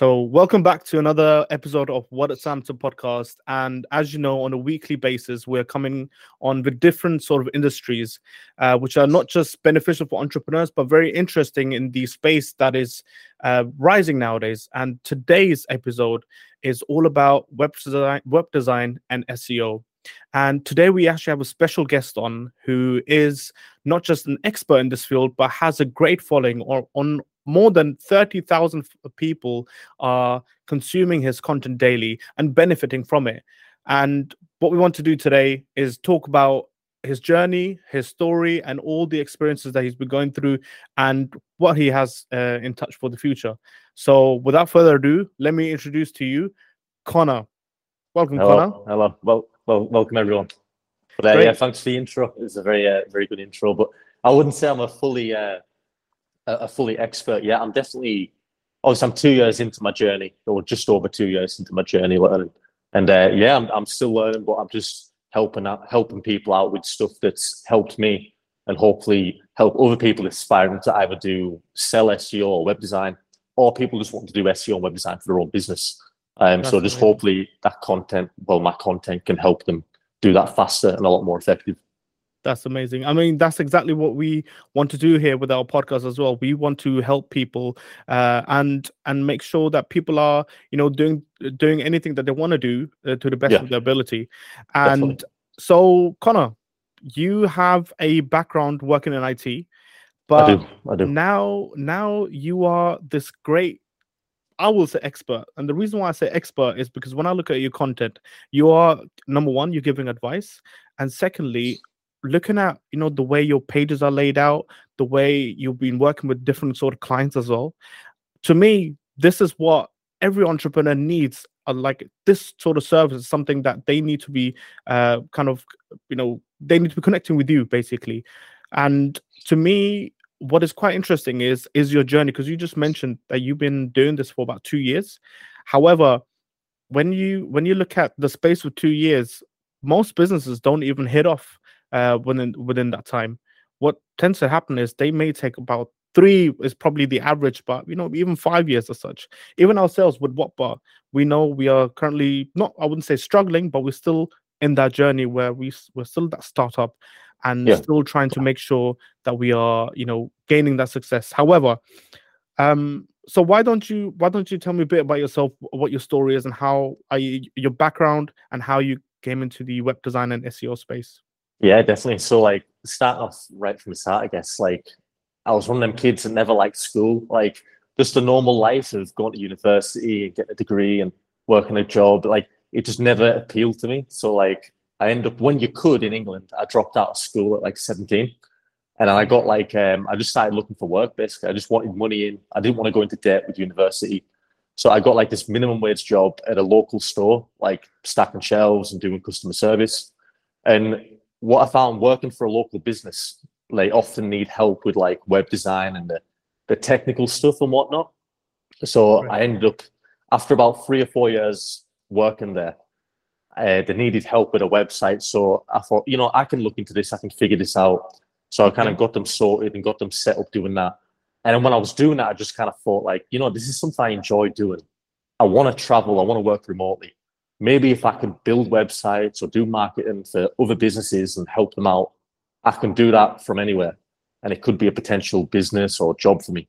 So, welcome back to another episode of What at Samson podcast. And as you know, on a weekly basis, we're coming on with different sort of industries, uh, which are not just beneficial for entrepreneurs, but very interesting in the space that is uh, rising nowadays. And today's episode is all about web design, web design and SEO. And today we actually have a special guest on who is not just an expert in this field, but has a great following on more than 30,000 people are consuming his content daily and benefiting from it. And what we want to do today is talk about his journey, his story, and all the experiences that he's been going through and what he has uh, in touch for the future. So, without further ado, let me introduce to you Connor. Welcome, Hello. Connor. Hello. Well, well, welcome everyone. But uh, yeah, thanks for the intro. It's a very, uh, very good intro. But I wouldn't say I'm a fully, uh, a fully expert yet. I'm definitely, obviously, I'm two years into my journey, or just over two years into my journey learning. And uh, yeah, I'm, I'm still learning, but I'm just helping out, helping people out with stuff that's helped me, and hopefully help other people aspiring to either do sell SEO or web design, or people just want to do SEO and web design for their own business. Um, so just hopefully that content, well, my content can help them do that faster and a lot more effective. That's amazing. I mean, that's exactly what we want to do here with our podcast as well. We want to help people uh, and and make sure that people are, you know, doing doing anything that they want to do uh, to the best Yeah. of their ability. Definitely. And so, Connor, you have a background working in IT, but I do. I do. now now you are this great i will say expert and the reason why i say expert is because when i look at your content you are number one you're giving advice and secondly looking at you know the way your pages are laid out the way you've been working with different sort of clients as well. To me this is what every entrepreneur needs uh, like this sort of service is something that they need to be uh, kind of you know they need to be connecting with you basically. And to me what is quite interesting is is your journey because you just mentioned that you've been doing this for about two years. However when you when you look at the space of two years most businesses don't even hit off uh, within within that time. What tends to happen is they may take about three is probably the average but you know even five years as such. Even ourselves with whatbar we know we are currently not i wouldn't say struggling but we're still in that journey where we we're still that startup and Yeah. still trying to make sure that we are you know gaining that success. However um so why don't you why don't you tell me a bit about yourself what your story is and how are you, your background and how you came into the web design and seo space Yeah, definitely. So like start off right from the start, I guess, like I was one of them kids that never liked school. Like just the normal life of going to university and getting a degree and working a job. Like it just never appealed to me. So like I ended up when you could in England, I dropped out of school at like 17. And I got like um, I just started looking for work basically. I just wanted money in. I didn't want to go into debt with university. So I got like this minimum wage job at a local store, like stacking shelves and doing customer service. And what I found working for a local business, they often need help with like web design and the, the technical stuff and whatnot. So Right. I ended up after about three or four years working there, uh, they needed help with a website. So I thought, you know, I can look into this, I can figure this out. So I kind of got them sorted and got them set up doing that. And then when I was doing that, I just kind of thought, like, you know, this is something I enjoy doing. I want to travel, I want to work remotely. Maybe if I can build websites or do marketing for other businesses and help them out, I can do that from anywhere. And it could be a potential business or job for me.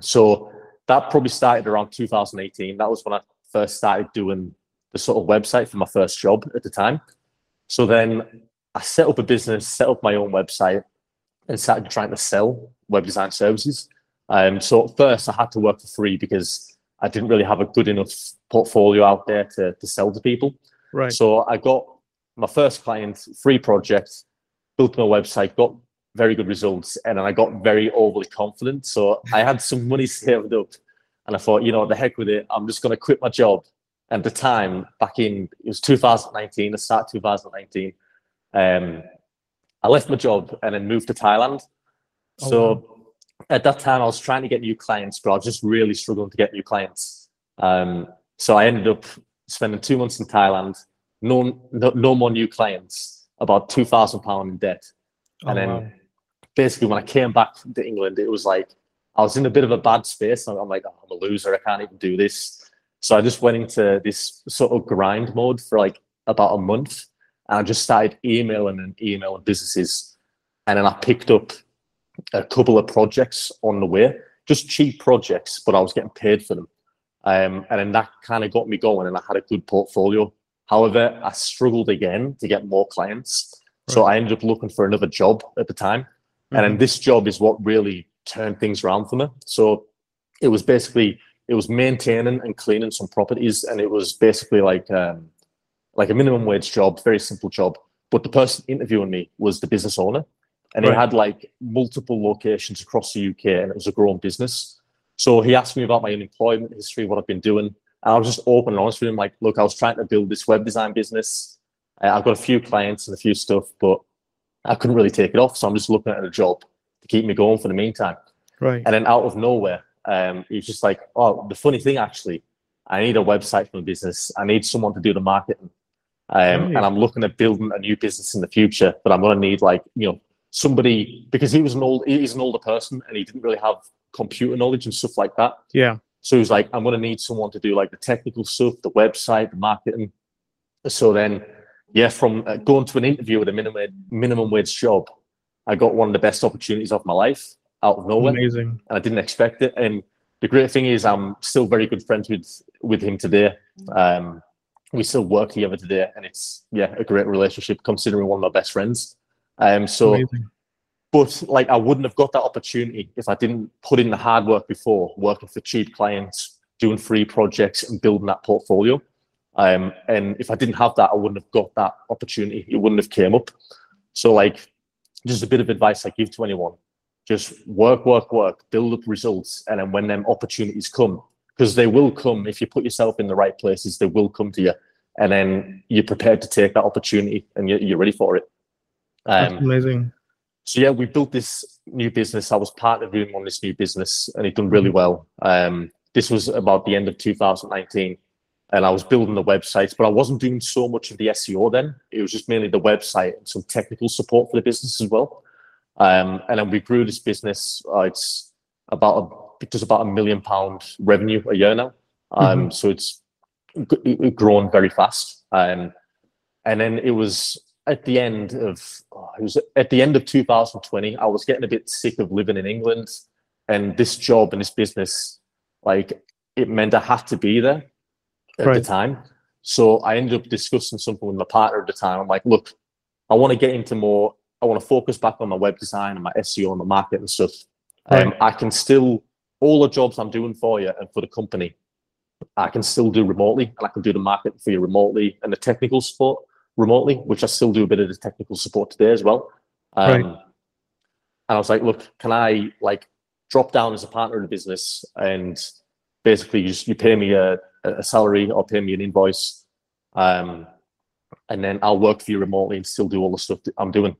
So that probably started around 2018. That was when I first started doing the sort of website for my first job at the time. So then I set up a business, set up my own website, and started trying to sell web design services. Um, so at first, I had to work for free because I didn't really have a good enough portfolio out there to, to sell to people. right So I got my first client, free project, built my website, got very good results, and then I got very overly confident. So I had some money saved up, and I thought, you know, the heck with it, I'm just going to quit my job. And at the time, back in it was 2019, the start of 2019, um, I left my job and then moved to Thailand. Oh, so wow. At that time, I was trying to get new clients, but I was just really struggling to get new clients. Um, so I ended up spending two months in Thailand, no, no, no more new clients, about two thousand pound in debt, Oh, and then wow. basically when I came back to England, it was like I was in a bit of a bad space. I'm like, oh, I'm a loser. I can't even do this. So I just went into this sort of grind mode for like about a month. And I just started emailing and emailing businesses. And then I picked up a couple of projects on the way, just cheap projects, but I was getting paid for them. Um, and then that kind of got me going and I had a good portfolio. However, I struggled again to get more clients. Right. So I ended up looking for another job at the time. Mm-hmm. And then mm-hmm. this job is what really turned things around for me. So it was basically it was maintaining and cleaning some properties, and it was basically like um, like a minimum wage job, very simple job. But the person interviewing me was the business owner, and right. he had like multiple locations across the UK, and it was a growing business. So he asked me about my unemployment history, what I've been doing, and I was just open and honest with him. Like, look, I was trying to build this web design business. Uh, I've got a few clients and a few stuff, but I couldn't really take it off. So I'm just looking at a job to keep me going for the meantime. Right. And then out of nowhere, um, he was just like, oh, the funny thing actually, I need a website for my business. I need someone to do the marketing. Um, right. And I'm looking at building a new business in the future, but I'm going to need like, you know, somebody because he was an old, he's an older person and he didn't really have computer knowledge and stuff like that. Yeah. So he was like, I'm going to need someone to do like the technical stuff, the website, the marketing. So then, yeah, from uh, going to an interview with a minimum minimum wage job, I got one of the best opportunities of my life out of nowhere. Amazing. And I didn't expect it. And the great thing is I'm still very good friends with with him today. Um, we still work together today, and it's yeah a great relationship considering one of my best friends. Um, so, Amazing. but like I wouldn't have got that opportunity if I didn't put in the hard work before, working for cheap clients, doing free projects, and building that portfolio. Um, and if I didn't have that, I wouldn't have got that opportunity. It wouldn't have came up. So like, just a bit of advice I give to anyone: just work, work, work, build up results, and then when them opportunities come, because they will come if you put yourself in the right places, they will come to you, and then you're prepared to take that opportunity and you're, you're ready for it. Um, amazing. So yeah, we built this new business. I was part of him on this new business, and it done really mm-hmm. well. Um, this was about the end of 2019, and I was building the websites, but I wasn't doing so much of the SEO then. It was just mainly the website and some technical support for the business as well. Um, and then we grew this business. Uh, it's about a, does about a million pound revenue a year now. Um, mm-hmm. So it's grown very fast. Um, and then it was at the end of oh, it was at the end of 2020. I was getting a bit sick of living in England, and this job and this business, like it meant I had to be there at right. the time. So I ended up discussing something with my partner at the time. I'm like, look, I want to get into more I want to focus back on my web design and my SEO and my market and stuff. Um, I can still all the jobs I'm doing for you and for the company, I can still do remotely, and I can do the marketing for you remotely and the technical support remotely, which I still do a bit of the technical support today as well. Um, right. And I was like, look, can I like drop down as a partner in a business and basically you, just, you pay me a, a salary or pay me an invoice, um, and then I'll work for you remotely and still do all the stuff that I'm doing.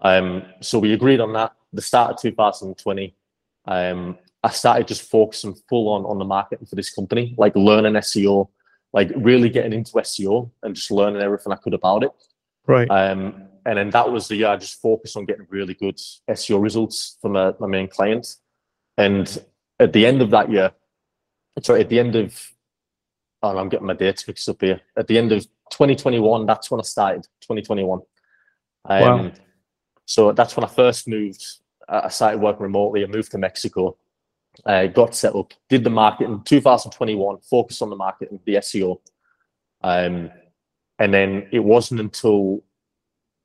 Um, so we agreed on that. The start of 2020, um, I started just focusing full on on the marketing for this company, like learning SEO, like really getting into SEO and just learning everything I could about it. Right. Um, and then that was the year I just focused on getting really good SEO results for my, my main client. And at the end of that year, sorry, at the end of, oh, I'm getting my dates mixed up here. At the end of 2021, that's when I started. 2021. Um, wow. So that's when I first moved. I started working remotely. I moved to Mexico. I got set up, did the market in 2021, focused on the market and the SEO. Um, and then it wasn't until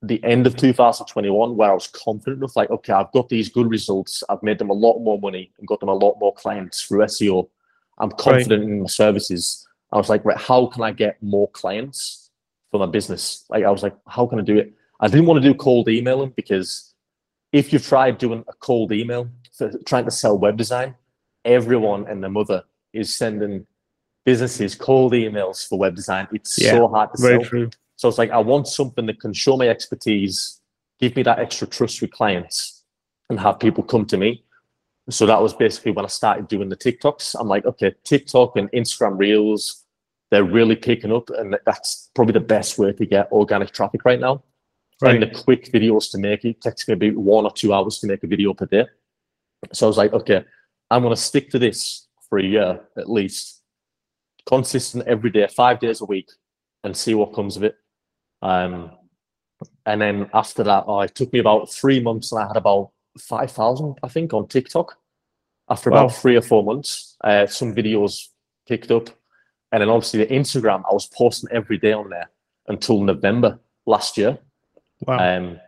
the end of 2021 where I was confident enough, like, okay, I've got these good results. I've made them a lot more money and got them a lot more clients through SEO. I'm confident right. in my services. I was like, right, how can I get more clients for my business? Like, I was like, how can I do it? I didn't want to do cold emailing because if you've tried doing a cold email for trying to sell web design, everyone and their mother is sending businesses cold emails for web design. It's yeah, so hard to sell. True. So it's like I want something that can show my expertise, give me that extra trust with clients, and have people come to me. So that was basically when I started doing the TikToks. I'm like, okay, TikTok and Instagram Reels, they're really picking up, and that's probably the best way to get organic traffic right now right. and the quick videos to make. It takes about one or two hours to make a video per day. So I was like, okay, I'm going to stick to this for a year at least, consistent every day, five days a week, and see what comes of it. Um, and then after that, oh, it took me about three months, and I had about five thousand, I think, on TikTok. After about wow. three or four months, uh, some videos picked up, and then obviously the Instagram, I was posting every day on there until November last year. Wow. Um,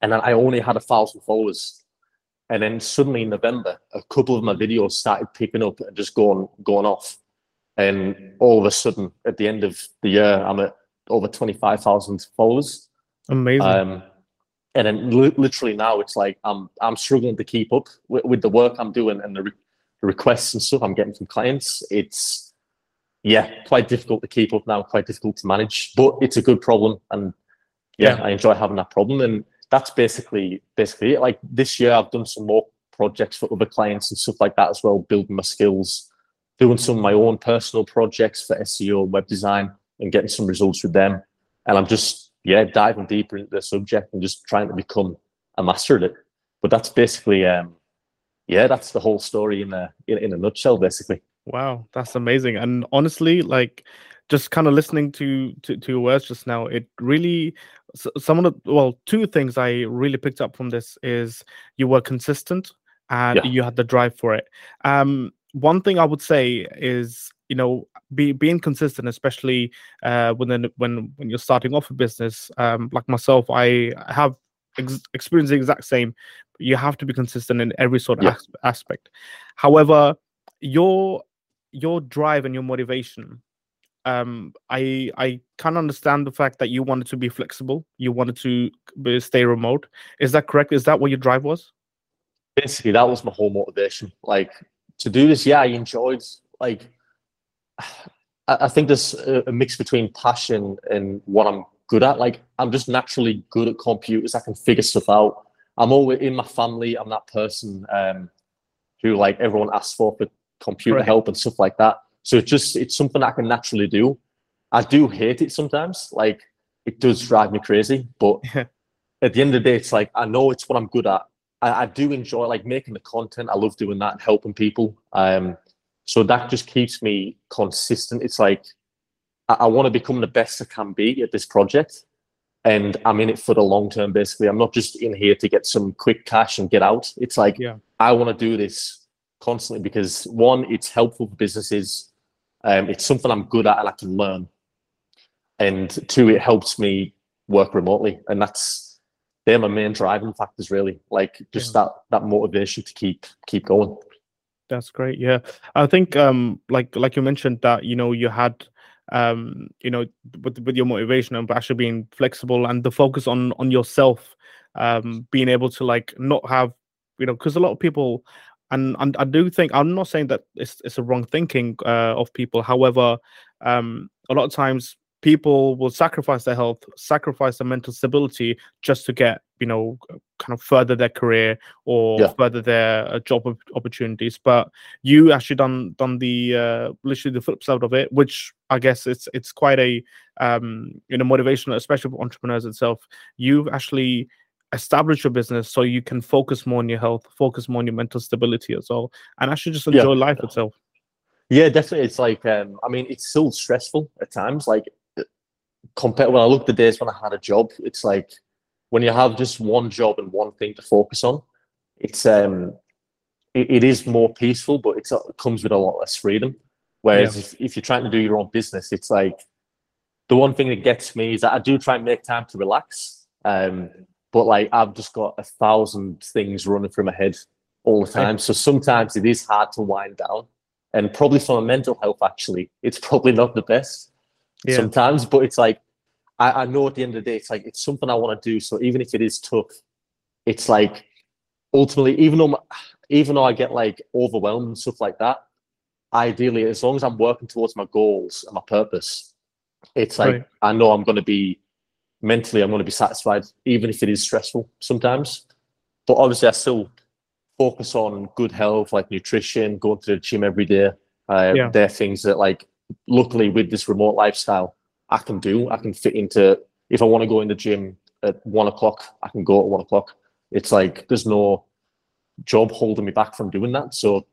and then I only had a thousand followers. And then suddenly in November, a couple of my videos started picking up and just going going off. And all of a sudden, at the end of the year, I'm at over twenty five thousand followers. Amazing. Um, and then li- literally now, it's like I'm I'm struggling to keep up with, with the work I'm doing and the, re- the requests and stuff I'm getting from clients. It's yeah, quite difficult to keep up now, quite difficult to manage, but it's a good problem, and yeah, yeah. I enjoy having that problem. And that's basically basically it. Like this year, I've done some more projects for other clients and stuff like that as well, building my skills, doing some of my own personal projects for SEO and web design, and getting some results with them. And I'm just yeah diving deeper into the subject and just trying to become a master at it. But that's basically um, yeah, that's the whole story in a in, in a nutshell, basically. Wow, that's amazing. And honestly, like just kind of listening to, to to your words just now, it really some of the well, two things I really picked up from this is you were consistent and yeah. you had the drive for it. Um, one thing I would say is you know be, being consistent, especially uh, when when when you're starting off a business. Um, like myself, I have ex- experienced the exact same. You have to be consistent in every sort of yeah. as- aspect. However, your your drive and your motivation um i i can understand the fact that you wanted to be flexible. You wanted to be, stay remote. Is that correct? Is that what your drive was? Basically that was my whole motivation. Like to do this yeah i enjoyed like i, I think there's a, a mix between passion and what i'm good at. Like i'm just naturally good at computers. I can figure stuff out. I'm always in my family i'm that person um who like everyone asks for for computer right. help and stuff like that. So it's just it's something I can naturally do. I do hate it sometimes. Like it does drive me crazy, but at the end of the day, it's like I know it's what I'm good at. I, I, do enjoy like making the content. I love doing that and helping people. Um, so that just keeps me consistent. It's like I, I want to become the best I can be at this project, and I'm in it for the long term. Basically, I'm not just in here to get some quick cash and get out. It's like yeah. I want to do this constantly because one, it's helpful for businesses. Um, it's something I'm good at and I can learn. And two, it helps me work remotely, and that's they're my main driving factors. Really, like just yeah. that that motivation to keep keep going. That's great. Yeah, I think um like like you mentioned that you know you had um you know with with your motivation and actually being flexible and the focus on on yourself um being able to like not have you know because a lot of people and, and I do think I'm not saying that it's it's a wrong thinking uh, of people. However, um, a lot of times people will sacrifice their health, sacrifice their mental stability just to get you know kind of further their career or yeah. further their uh, job opportunities. But you actually done done the uh, literally the flip side of it, which I guess it's it's quite a um, you know motivational, especially for entrepreneurs itself. You've actually establish your business so you can focus more on your health, focus more on your mental stability as well, and actually just enjoy yeah. life itself. Yeah, definitely. It's like, um, I mean, it's still stressful at times. Like, uh, compared when I look the days when I had a job, it's like when you have just one job and one thing to focus on, it's um, it, it is more peaceful, but it comes with a lot less freedom. Whereas yeah. if, if you're trying to do your own business, it's like the one thing that gets me is that I do try and make time to relax. Um, but like I've just got a thousand things running through my head all the time. So sometimes it is hard to wind down. And probably from a mental health, actually, it's probably not the best yeah. sometimes. But it's like I, I know at the end of the day, it's like it's something I want to do. So even if it is tough, it's like ultimately, even though my, even though I get like overwhelmed and stuff like that, ideally, as long as I'm working towards my goals and my purpose, it's like right. I know I'm going to be mentally I'm going to be satisfied, even if it is stressful sometimes. But obviously, I still focus on good health, like nutrition, going to the gym every day. Uh, yeah. They're things that, like, luckily with this remote lifestyle, I can do. I can fit into. If I want to go in the gym at one o'clock, I can go at one o'clock. It's like there's no job holding me back from doing that. So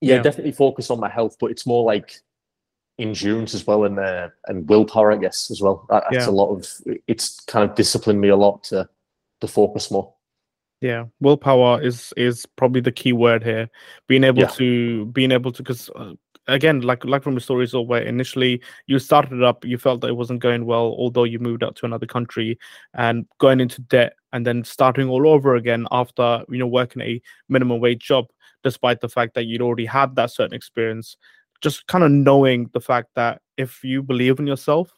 yeah, Yeah. definitely focus on my health, but it's more like endurance as well and uh, and willpower, I guess, as well. That, that's Yeah. a lot of it's kind of disciplined me a lot to to focus more. Yeah, willpower is is probably the key word here. Being able Yeah. to being able to because uh, again, like like from the stories all where initially you started up, you felt that it wasn't going well, although you moved out to another country and going into debt and then starting all over again after you know working a minimum wage job, despite the fact that you'd already had that certain experience. Just kind of knowing the fact that if you believe in yourself,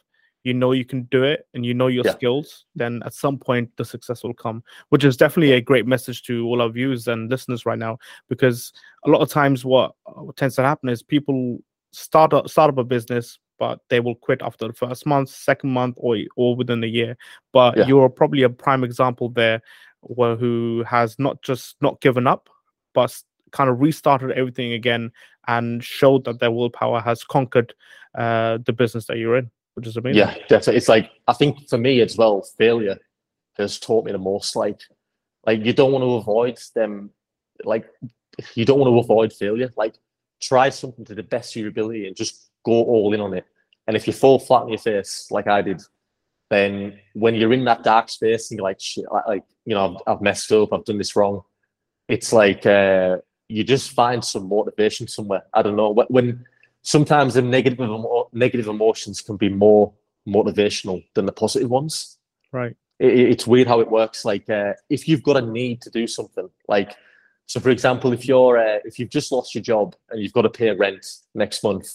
you know you can do it and you know your Yeah. skills, then at some point the success will come which is definitely a great message to all our viewers and listeners right now because a lot of times what, what tends to happen is people start up, start up a business but they will quit after the first month second month or or within a year but Yeah. you're probably a prime example there where who has not just not given up but kind of restarted everything again and showed that their willpower has conquered uh, the business that you're in which is amazing Yeah, definitely. It's like I think for me as well, failure has taught me the most. Like, like you don't want to avoid them. Like, you don't want to avoid failure. Like, try something to the best of your ability and just go all in on it. And if you fall flat on your face, like I did, then when you're in that dark space and you're like, shit, like, you know, I've, I've messed up, I've done this wrong. It's like uh, you just find some motivation somewhere. I don't know when. sometimes the negative emotions can be more motivational than the positive ones. right it- it's weird how it works. Like uh, if you've got a need to do something, like so, for example, if you're uh, if you've just lost your job and you've got to pay rent next month,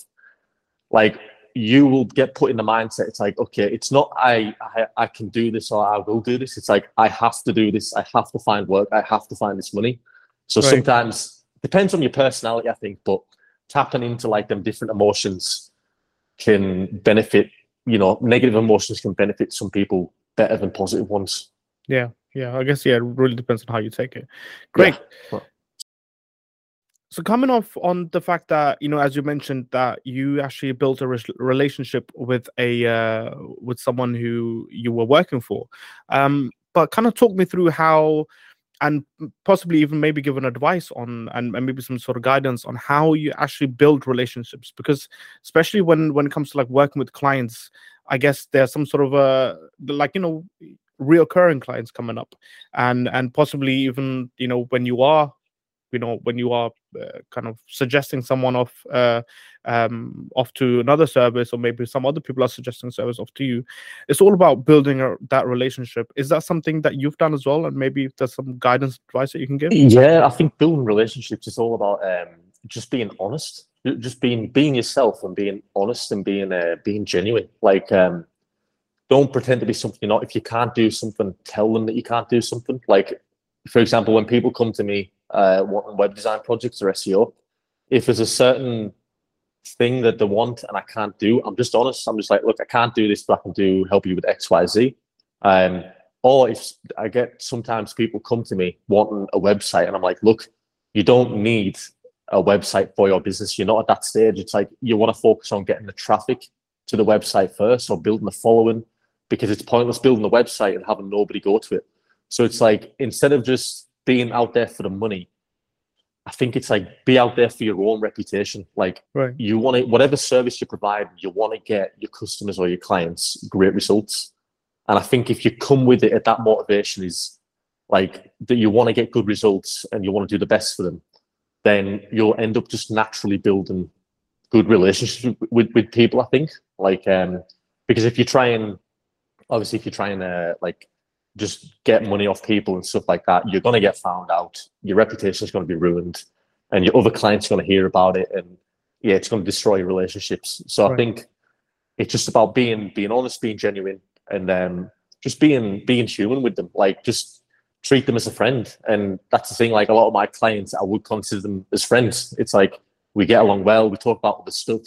like you will get put in the mindset. It's like okay, it's not I I, I can do this or I will do this. It's like I have to do this. I have to find work. I have to find this money. So Right. sometimes depends on your personality, I think, but tapping into like them different emotions can benefit you know negative emotions can benefit some people better than positive ones Yeah, yeah. I guess yeah, it really depends on how you take it. Great. Well- So coming off on the fact that you know, as you mentioned, that you actually built a res- relationship with a uh, with someone who you were working for, um, but kind of talk me through how, and possibly even maybe give an advice on and, and maybe some sort of guidance on how you actually build relationships. Because especially when when it comes to like working with clients, I guess there's some sort of a like you know reoccurring clients coming up. And and possibly even you know when you are you know when you are uh, kind of suggesting someone off uh, um off to another service or maybe some other people are suggesting service off to you. It's all about building a, that relationship. Is that something that you've done as well? And maybe there's some guidance advice that you can give? Yeah i think building relationships is all about um, just being honest. Just being being yourself and being honest and being uh, being genuine. Like um, don't pretend to be something you're not. If you can't do something tell them that you can't do something. Like for example when people come to me uh, wanting web design projects or seo if there's a certain thing that they want and I can't do, I'm just honest. I'm just like, look, I can't do this, but I can do help you with X, Y, Z. Um, or if I get sometimes people come to me wanting a website, and I'm like, look, you don't need a website for your business. You're not at that stage. It's like you want to focus on getting the traffic to the website first or building the following because it's pointless building the website and having nobody go to it. So it's like instead of just being out there for the money, I think it's like be out there for your own reputation. Like right you want to whatever service you provide, you want to get your customers or your clients great results. And I think if you come with it, at that motivation is like that you want to get good results and you want to do the best for them, then you'll end up just naturally building good relationships with, with people. I think like um because if you try and obviously if you try and uh, like just get money off people and stuff like that, you're going to get found out. Your reputation is going to be ruined, and your other clients are going to hear about it, and yeah, it's going to destroy your relationships. So I think it's just about being being honest, being genuine, and um, just being being human with them. Like just treat them as a friend, and that's the thing. Like a lot of my clients, I would consider them as friends. It's like we get along well. We talk about the stuff.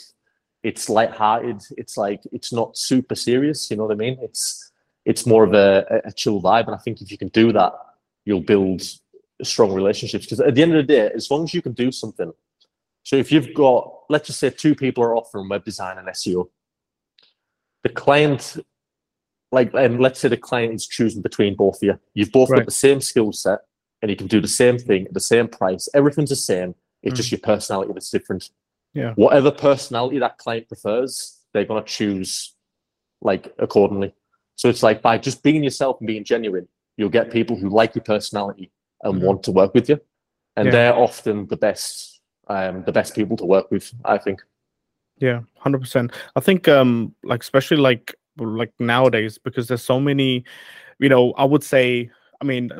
It's light-hearted. It's like it's not super serious. You know what I mean? It's it's more of a, a chill vibe. And I think if you can do that, you'll build strong relationships. Because at the end of the day, as long as you can do something, so if you've got, let's just say two people are offering web design and SEO, the client, like, and let's say the client is choosing between both of you, you've both Right. got the same skill set and you can do the same thing at the same price. Everything's the same. It's Mm. just your personality that's different. Yeah. Whatever personality that client prefers, they're gonna choose like accordingly. So it's like by just being yourself and being genuine, you'll get people who like your personality and Mhm. want to work with you. And Yeah. they're often the best, um, the best people to work with, I think. Yeah, hundred percent. I think um like especially like like nowadays because there's so many, you know, I would say, I mean,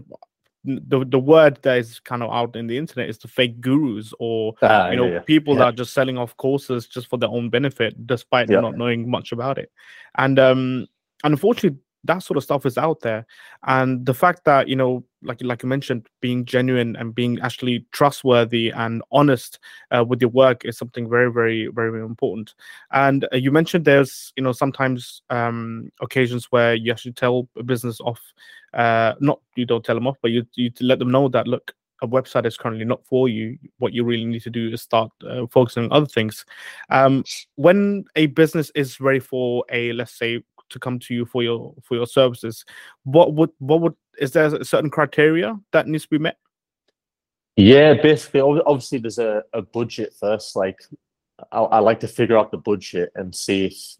the the word that is kind of out in the internet is the fake gurus or Ah, you know yeah. people Yeah. that are just selling off courses just for their own benefit despite Yeah. not knowing much about it and um unfortunately that sort of stuff is out there. And the fact that you know like like you mentioned being genuine and being actually trustworthy and honest uh, with your work is something very very very, important. And uh, you mentioned there's you know sometimes um occasions where you actually tell a business off uh not you don't tell them off but you you let them know that look a website is currently not for you. What you really need to do is start uh, focusing on other things. Um when a business is ready for a let's say to come to you for your for your services what would what would is there a certain criteria that needs to be met Yeah, basically, obviously, there's a, a budget first. Like, I, I like to figure out the budget and see if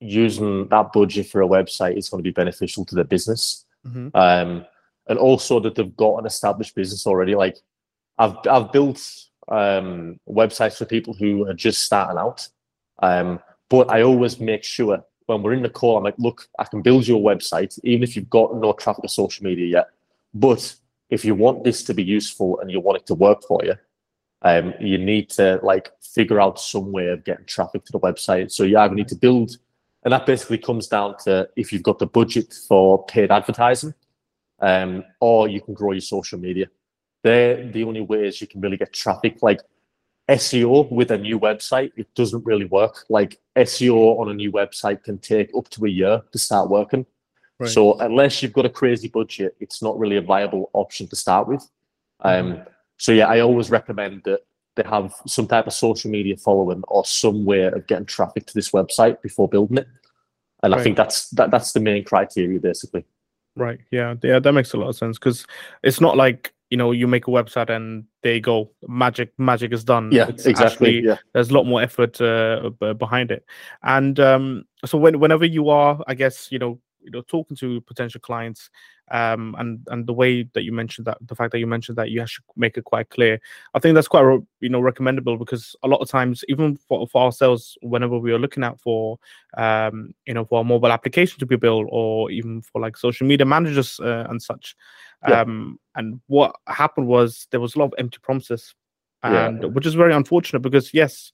using that budget for a website is going to be beneficial to the business. Mhm. Um, and also that they've got an established business already. Like, I've I've built um, websites for people who are just starting out. Um, but I always make sure when we're in the call, I'm like, look, I can build you a website, even if you've got no traffic or social media yet. But if you want this to be useful and you want it to work for you, um, you need to like figure out some way of getting traffic to the website. So you either need to build, and that basically comes down to if you've got the budget for paid advertising, um, or you can grow your social media. They're the only ways you can really get traffic. Like SEO with a new website, it doesn't really work. Like SEO on a new website can take up to a year to start working. Right. So unless you've got a crazy budget, it's not really a viable option to start with. Um, so yeah, I always recommend that they have some type of social media following or some way of getting traffic to this website before building it. And I think that's that, that's the main criteria basically. Right. Yeah. Yeah. That makes a lot of sense because it's not like you know you make a website and there you go, magic magic is done. Yeah, It's exactly. actually- yeah. there's a lot more effort uh, behind it. And um, so when whenever you are, I guess you know you know talking to potential clients, um, and and the way that you mentioned that the fact that you mentioned that you should make it quite clear, I think that's quite you know recommendable because a lot of times even for, for ourselves whenever we are looking out for um, you know for a mobile application to be built or even for like social media managers uh, and such. Yeah. Um, and what happened was there was a lot of empty promises, Yeah. and which is very unfortunate because yes,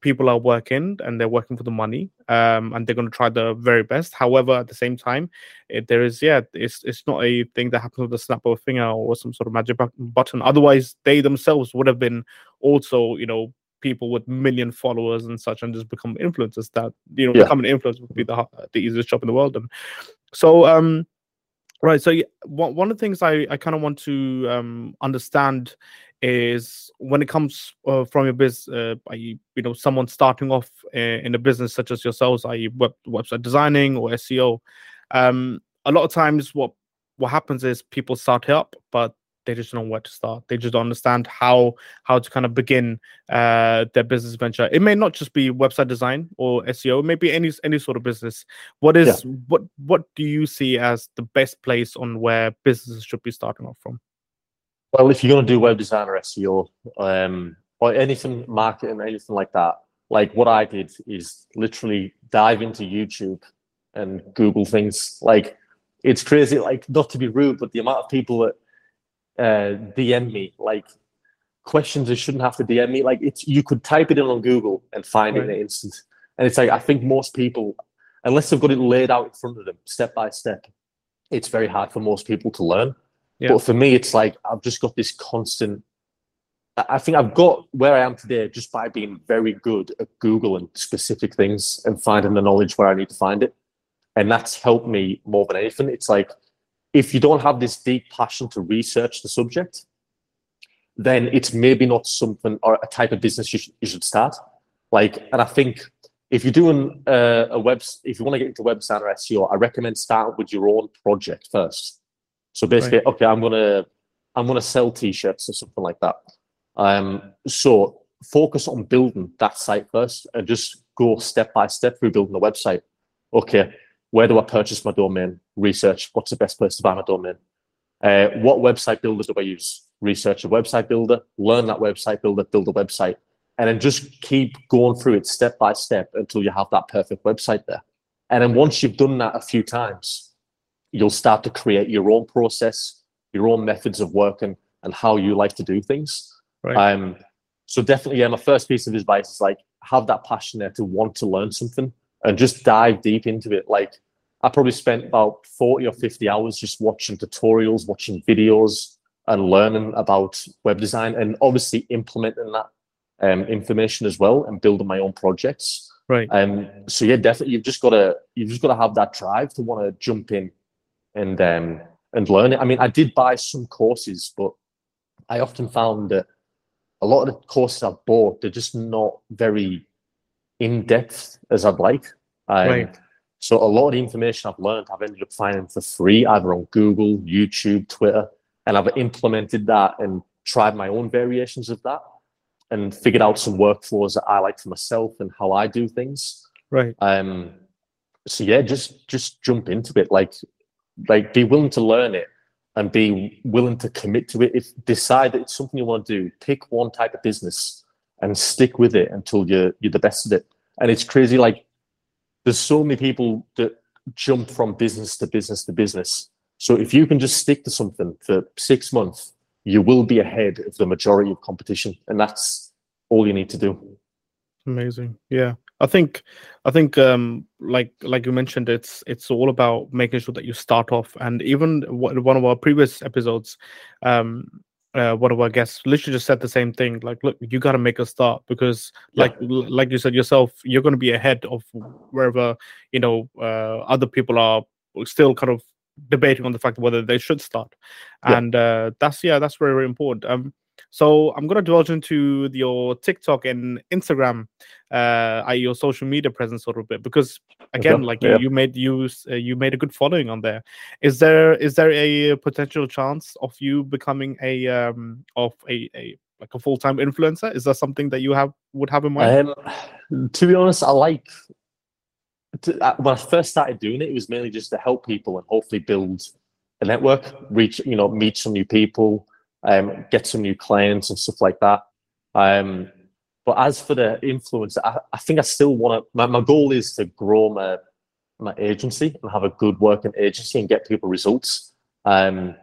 people are working and they're working for the money, um, and they're going to try their very best. However, at the same time, it, there is yeah, it's it's not a thing that happens with a snap of a finger or some sort of magic button. Otherwise, they themselves would have been also you know people with million followers and such and just become influencers that you know Yeah. becoming an influencer would be the the easiest job in the world and so um right so one, of the things i i kind of want to um understand is when it comes uh, from your biz uh, i.e. you know someone starting off uh, in a business such as yourselves i.e. web, website designing or seo um a lot of times what what happens is people start up but they just don't know where to start they just don't understand how how to kind of begin uh their business venture it may not just be website design or seo it may be any any sort of business what is what what do you see as the best place on where businesses should be starting off from Well, if you're going to do web design or SEO, um, or anything marketing, anything like that, like what I did is literally dive into YouTube and Google things. Like it's crazy. Like not to be rude, but the amount of people that uh, DM me, like questions you shouldn't have to DM me. Like it's you could type it in on Google and find it in an instant. And it's like I think most people, unless they've got it laid out in front of them, step by step, it's very hard for most people to learn. Yeah. But for me, it's like I've just got this constant. I I think I've got where I am today just by being very good at Googling specific things and finding the knowledge where I need to find it. And that's helped me more than anything. It's like if you don't have this deep passion to research the subject, then it's maybe not something or a type of business you should, you should start. Like, and I think if you're doing uh, a web, if you want to get into web design or SEO, I recommend starting with your own project first. So basically, okay, I'm gonna I'm gonna sell t-shirts or something like that. Um, so focus on building that site first and just go step by step through building the website. Okay, where do I purchase my domain? Research what's the best place to buy my domain. Uh, what website builder do I use? Research a website builder, learn that website builder, build a website, and then just keep going through it step by step until you have that perfect website there. And then once you've done that a few times, you'll start to create your own process, your own methods of working, and how you like to do things. Right. Um, so definitely, yeah, my first piece of advice is like have that passion there to want to learn something and just dive deep into it. Like I probably spent about 40 or 50 hours just watching tutorials, watching videos, and learning about web design and obviously implementing that um, information as well and building my own projects. Right. Um, so yeah, definitely you've just gotta you've just gotta have that drive to want to jump in and um and learn it. I mean, I did buy some courses, but I often found that a lot of the courses I've bought, they're just not very in depth as I'd like. Um, Right. So a lot of the information I've learned, I've ended up finding for free, either on Google, YouTube, Twitter, and I've implemented that and tried my own variations of that, and figured out some workflows that I like for myself and how I do things. Right. Um, so yeah, just just jump into it. Like, like be willing to learn it and be willing to commit to it. If decide that it's something you want to do, pick one type of business and stick with it until you're you're the best at it. And it's crazy. Like, there's so many people that jump from business to business to business. So if you can just stick to something for six months, you will be ahead of the majority of competition, and that's all you need to do. Amazing. Yeah. I think I think um like like you mentioned it's it's all about making sure that you start off and even one one of our previous episodes um uh, one of our guests literally just said the same thing like look you got to make a start because Yeah. like like you said yourself you're going to be ahead of wherever you know uh, other people are still kind of debating on the fact whether they should start Yeah. and uh, that's yeah that's very, very important um so i'm going to divulge into your tiktok and instagram uh your social media presence a little bit because again Okay, like yeah. you, you made use uh, you made a good following on there is there is there a potential chance of you becoming a um of a, a like a full-time influencer is that something that you have would have in mind Um, to be honest, I like to, uh, when I first started doing it. It was mainly just to help people and hopefully build a network, reach you know, meet some new people, um, get some new clients and stuff like that. Um, but as for the influence, I, I think I still want to. My, my goal is to grow my my agency and have a good working agency and get people results. Um,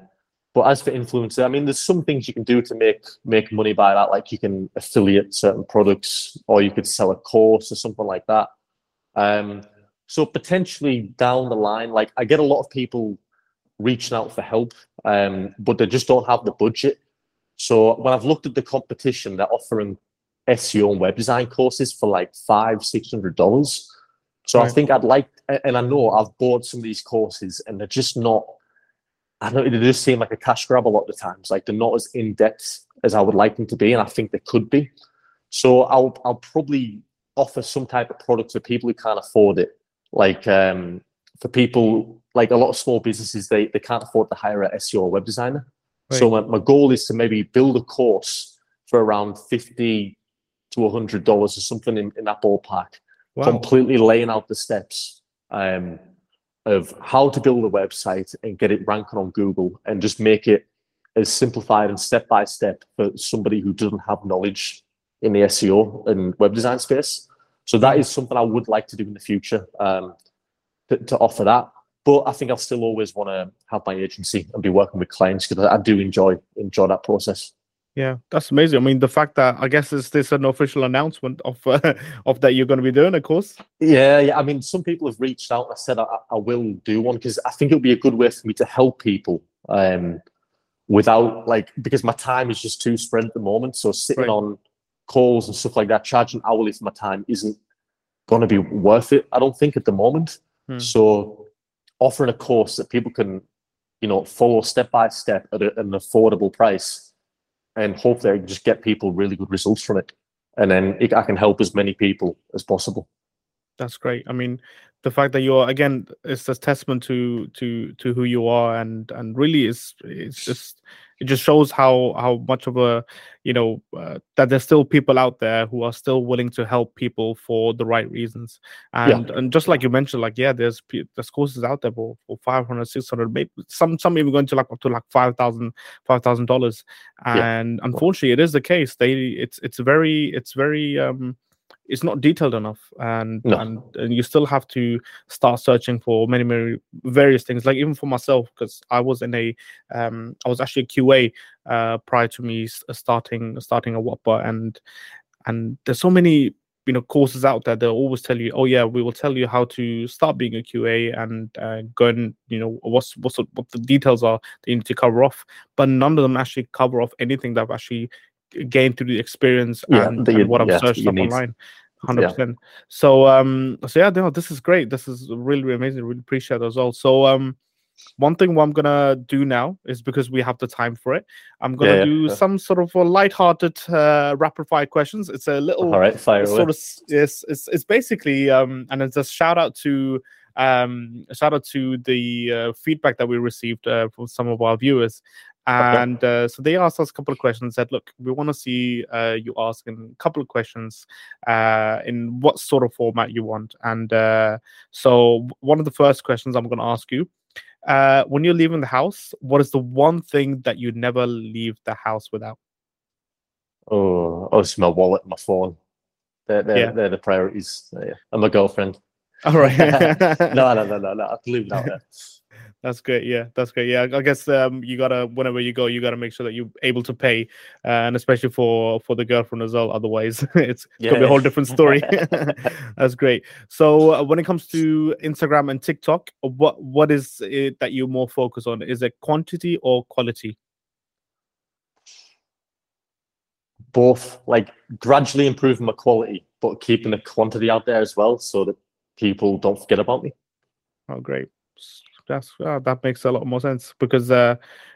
but as for influencer, I mean, there's some things you can do to make make money by that. Like you can affiliate certain products, or you could sell a course or something like that. Um, so potentially down the line, like I get a lot of people reaching out for help, um, but they just don't have the budget. So when I've looked at the competition, they're offering SEO and web design courses for like five, six hundred dollars. So I think I'd like, and I know I've bought some of these courses, and they're just not. I know they just seem like a cash grab a lot of the times. Like they're not as in depth as I would like them to be, and I think they could be. So I'll I'll probably offer some type of product for people who can't afford it. Like um, for people like a lot of small businesses, they they can't afford to hire a SEO or web designer. So my, my goal is to maybe build a course for around fifty to a hundred dollars or something in, in that ballpark wow completely laying out the steps um, of how to build a website and get it ranking on Google and just make it as simplified and step by step for somebody who doesn't have knowledge in the SEO and web design space. So that is something I would like to do in the future um, to, to offer that. But I think I'll still always want to have my agency and be working with clients because I I do enjoy enjoy that process. Yeah, that's amazing. I mean, the fact that I guess is this an official announcement of uh, of that you're going to be doing a course? Yeah, yeah. I mean, some people have reached out and I said I, I will do one because I think it'll be a good way for me to help people um, without like because my time is just too spread at the moment. So sitting Right. on calls and stuff like that, charging hourly for my time isn't going to be worth it. I don't think at the moment. Hmm. So offering a course that people can, you know, follow step by step at a, an affordable price, and hopefully I can just get people really good results from it, and then it, I can help as many people as possible. That's great. I mean, the fact that you're again, it's a testament to to to who you are, and and really, is it's just it just shows how how much of a you know uh, that there's still people out there who are still willing to help people for the right reasons. And and just like you mentioned like yeah there's there's courses out there for, for 500 600 maybe some some even going to like up to like five thousand five thousand dollars. And yeah. unfortunately it is the case. They it's it's very it's very um it's not detailed enough and, no. and and you still have to start searching for many many various things like even for myself because i was in a um i was actually a qa uh prior to me starting starting a whopper and and there's so many you know courses out there they'll always tell you oh yeah we will tell you how to start being a qa and uh, go and you know what's what's what the details are that you need to cover off but none of them actually cover off anything that i've actually gain through the experience yeah, and, and what I've yeah, searched up need. online. Hundred yeah. percent. So um, so yeah, no, this is great. This is really, really amazing. Really appreciate as well So um, one thing what I'm gonna do now is because we have the time for it. I'm gonna yeah, do yeah. some sort of a light-hearted uh, rapid fire questions. It's a little all right, fire sort of yes, it's it's basically um, and it's a shout out to um, shout out to the uh, feedback that we received uh, from some of our viewers. And okay. uh, so they asked us a couple of questions. Said, "Look, we want to see uh, you asking a couple of questions uh, in what sort of format you want." And uh, so one of the first questions I'm going to ask you: uh, When you're leaving the house, what is the one thing that you never leave the house without? Oh, oh, it's my wallet, my phone. They're, they're, yeah. they're the priorities. Yeah. And my girlfriend. All right. no, no, no, no, no. I'll leave that there. That's great. Yeah, that's great. Yeah, I guess um, you gotta whenever you go, you gotta make sure that you're able to pay, uh, and especially for for the girlfriend as well. Otherwise, it's gonna be a whole different story. that's great. So uh, when it comes to Instagram and TikTok, what what is it that you more focus on? Is it quantity or quality? Both, like gradually improving my quality, but keeping the quantity out there as well, so that people don't forget about me. Oh, great that's uh, that makes a lot more sense because uh,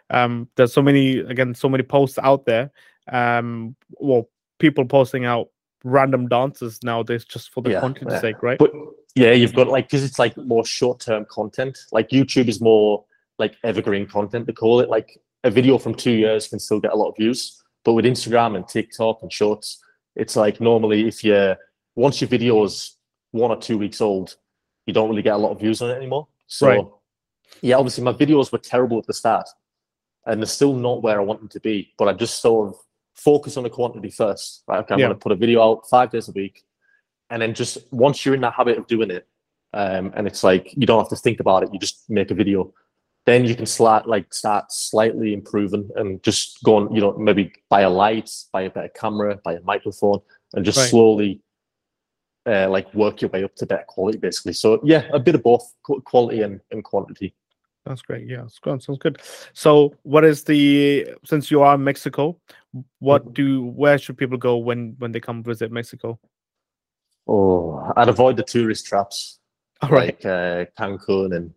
um, there's so many again so many posts out there. Um, well, people posting out random dances nowadays just for the yeah, content yeah. sake, right? But yeah, you've got like because it's like more short term content. Like YouTube is more like evergreen content to call it. Like a video from two years can still get a lot of views, but with Instagram and TikTok and Shorts, it's like normally if you once your video is one or two weeks old, you don't really get a lot of views on it anymore. So right yeah, obviously my videos were terrible at the start, and they're still not where I want them to be. But I just sort of focus on the quantity first. Right? Okay, I'm yeah. going to put a video out five days a week, and then just once you're in that habit of doing it, um, and it's like you don't have to think about it, you just make a video. Then you can start like start slightly improving and just go on. You know, maybe buy a light, buy a better camera, buy a microphone, and just right. slowly uh, like work your way up to better quality, basically. So yeah, a bit of both quality and, and quantity. That's great. Yeah, it's good. Sounds good. So, what is the since you are in Mexico, what mm-hmm. do where should people go when when they come visit Mexico? Oh, I'd avoid the tourist traps. All right. Like uh, Cancun and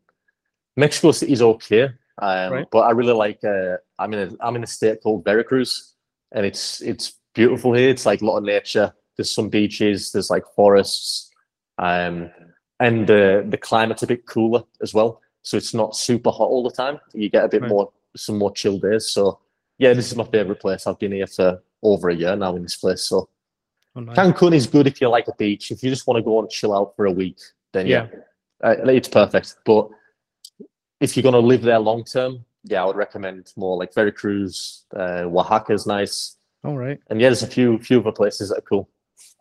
Mexico City is okay, um, right. but I really like. Uh, I'm in a I'm in a state called Veracruz, and it's it's beautiful here. It's like a lot of nature. There's some beaches. There's like forests, um, and the the climate's a bit cooler as well so it's not super hot all the time. You get a bit right. more some more chill days. So yeah, this is my favorite place. I've been here for over a year now in this place. So oh, nice. Cancun is good if you like a beach. If you just want to go and chill out for a week, then yeah, yeah uh, it's perfect. But if you're going to live there long term, yeah, I would recommend more like Veracruz, uh, Oaxaca is nice. All right. And yeah, there's a few few other places that are cool.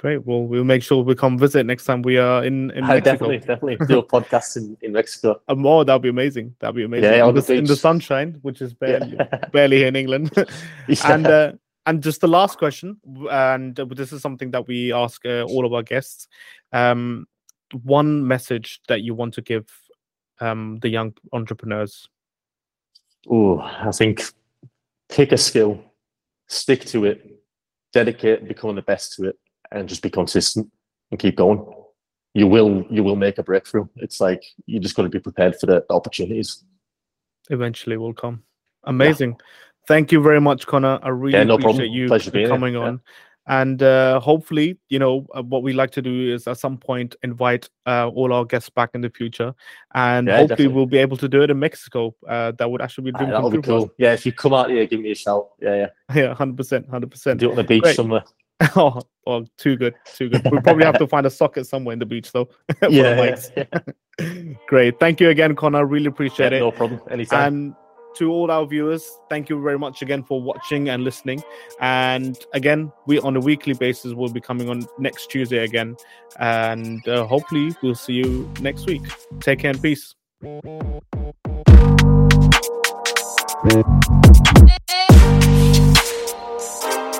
Great. Well, we'll make sure we come visit next time we are in, in Mexico. Definitely, definitely do a podcast in, in Mexico. Uh, more, that'd be amazing. That'd be amazing. Yeah, in, the, in the sunshine, which is barely yeah. barely here in England. yeah. And uh, and just the last question, and this is something that we ask uh, all of our guests. Um, one message that you want to give um, the young entrepreneurs. Oh, I think pick a skill, stick to it, dedicate, become the best to it and just be consistent and keep going, you will you will make a breakthrough. It's like you're just got to be prepared for the, opportunities. Eventually, will come. Amazing. Yeah. Thank you very much, Connor. I really yeah, no appreciate problem. you coming on. and uh, hopefully, you know, uh, what we like to do is at some point invite uh, all our guests back in the future, and Yeah, hopefully definitely. we'll be able to do it in Mexico. Uh, that would actually be a Ah, dream that'll be true for us. cool. Yeah, if you come out here, give me a shout. Yeah, yeah. Yeah, hundred percent, hundred percent. Do it on the beach Great. somewhere. Oh, oh, too good, too good. We'll probably have to find a socket somewhere in the beach though. the yeah, yeah. Great. Thank you again, Connor. Really Yeah, appreciate it. no problem. Anytime. And to all our viewers, thank you very much again for watching and listening. And again, we on a weekly basis will be coming on next Tuesday again. And uh, hopefully, we'll see you next week. Take care and peace.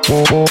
You.